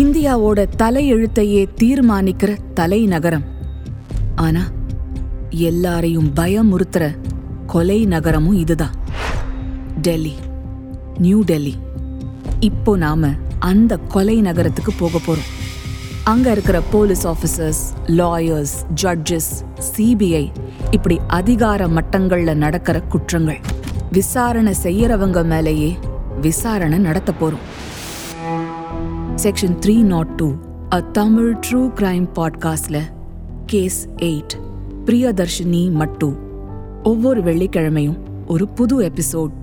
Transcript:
இந்தியாவோட தலையெழுத்தையே தீர்மானிக்கிற தலைநகரம். ஆனா எல்லாரையும் பயமுறுத்துற கொலை நகரமும் இதுதான் டெல்லி நியூ டெல்லி. இப்போ நாம அந்த கொலை நகரத்துக்கு போக போறோம். அங்க இருக்கிற police officers lawyers judges CBI இப்படி அதிகார மட்டங்கள்ல நடக்கிற குற்றங்கள். விசாரணை செய்யறவங்க மேலேயே விசாரணை நடத்த போறோம். Section three naught two a Tamil true crime பாட்காஸ்டில் case eight Priyadarshini மட்டு ஒவ்வொரு வெள்ளிக்கிழமையும் ஒரு புது எபிசோட்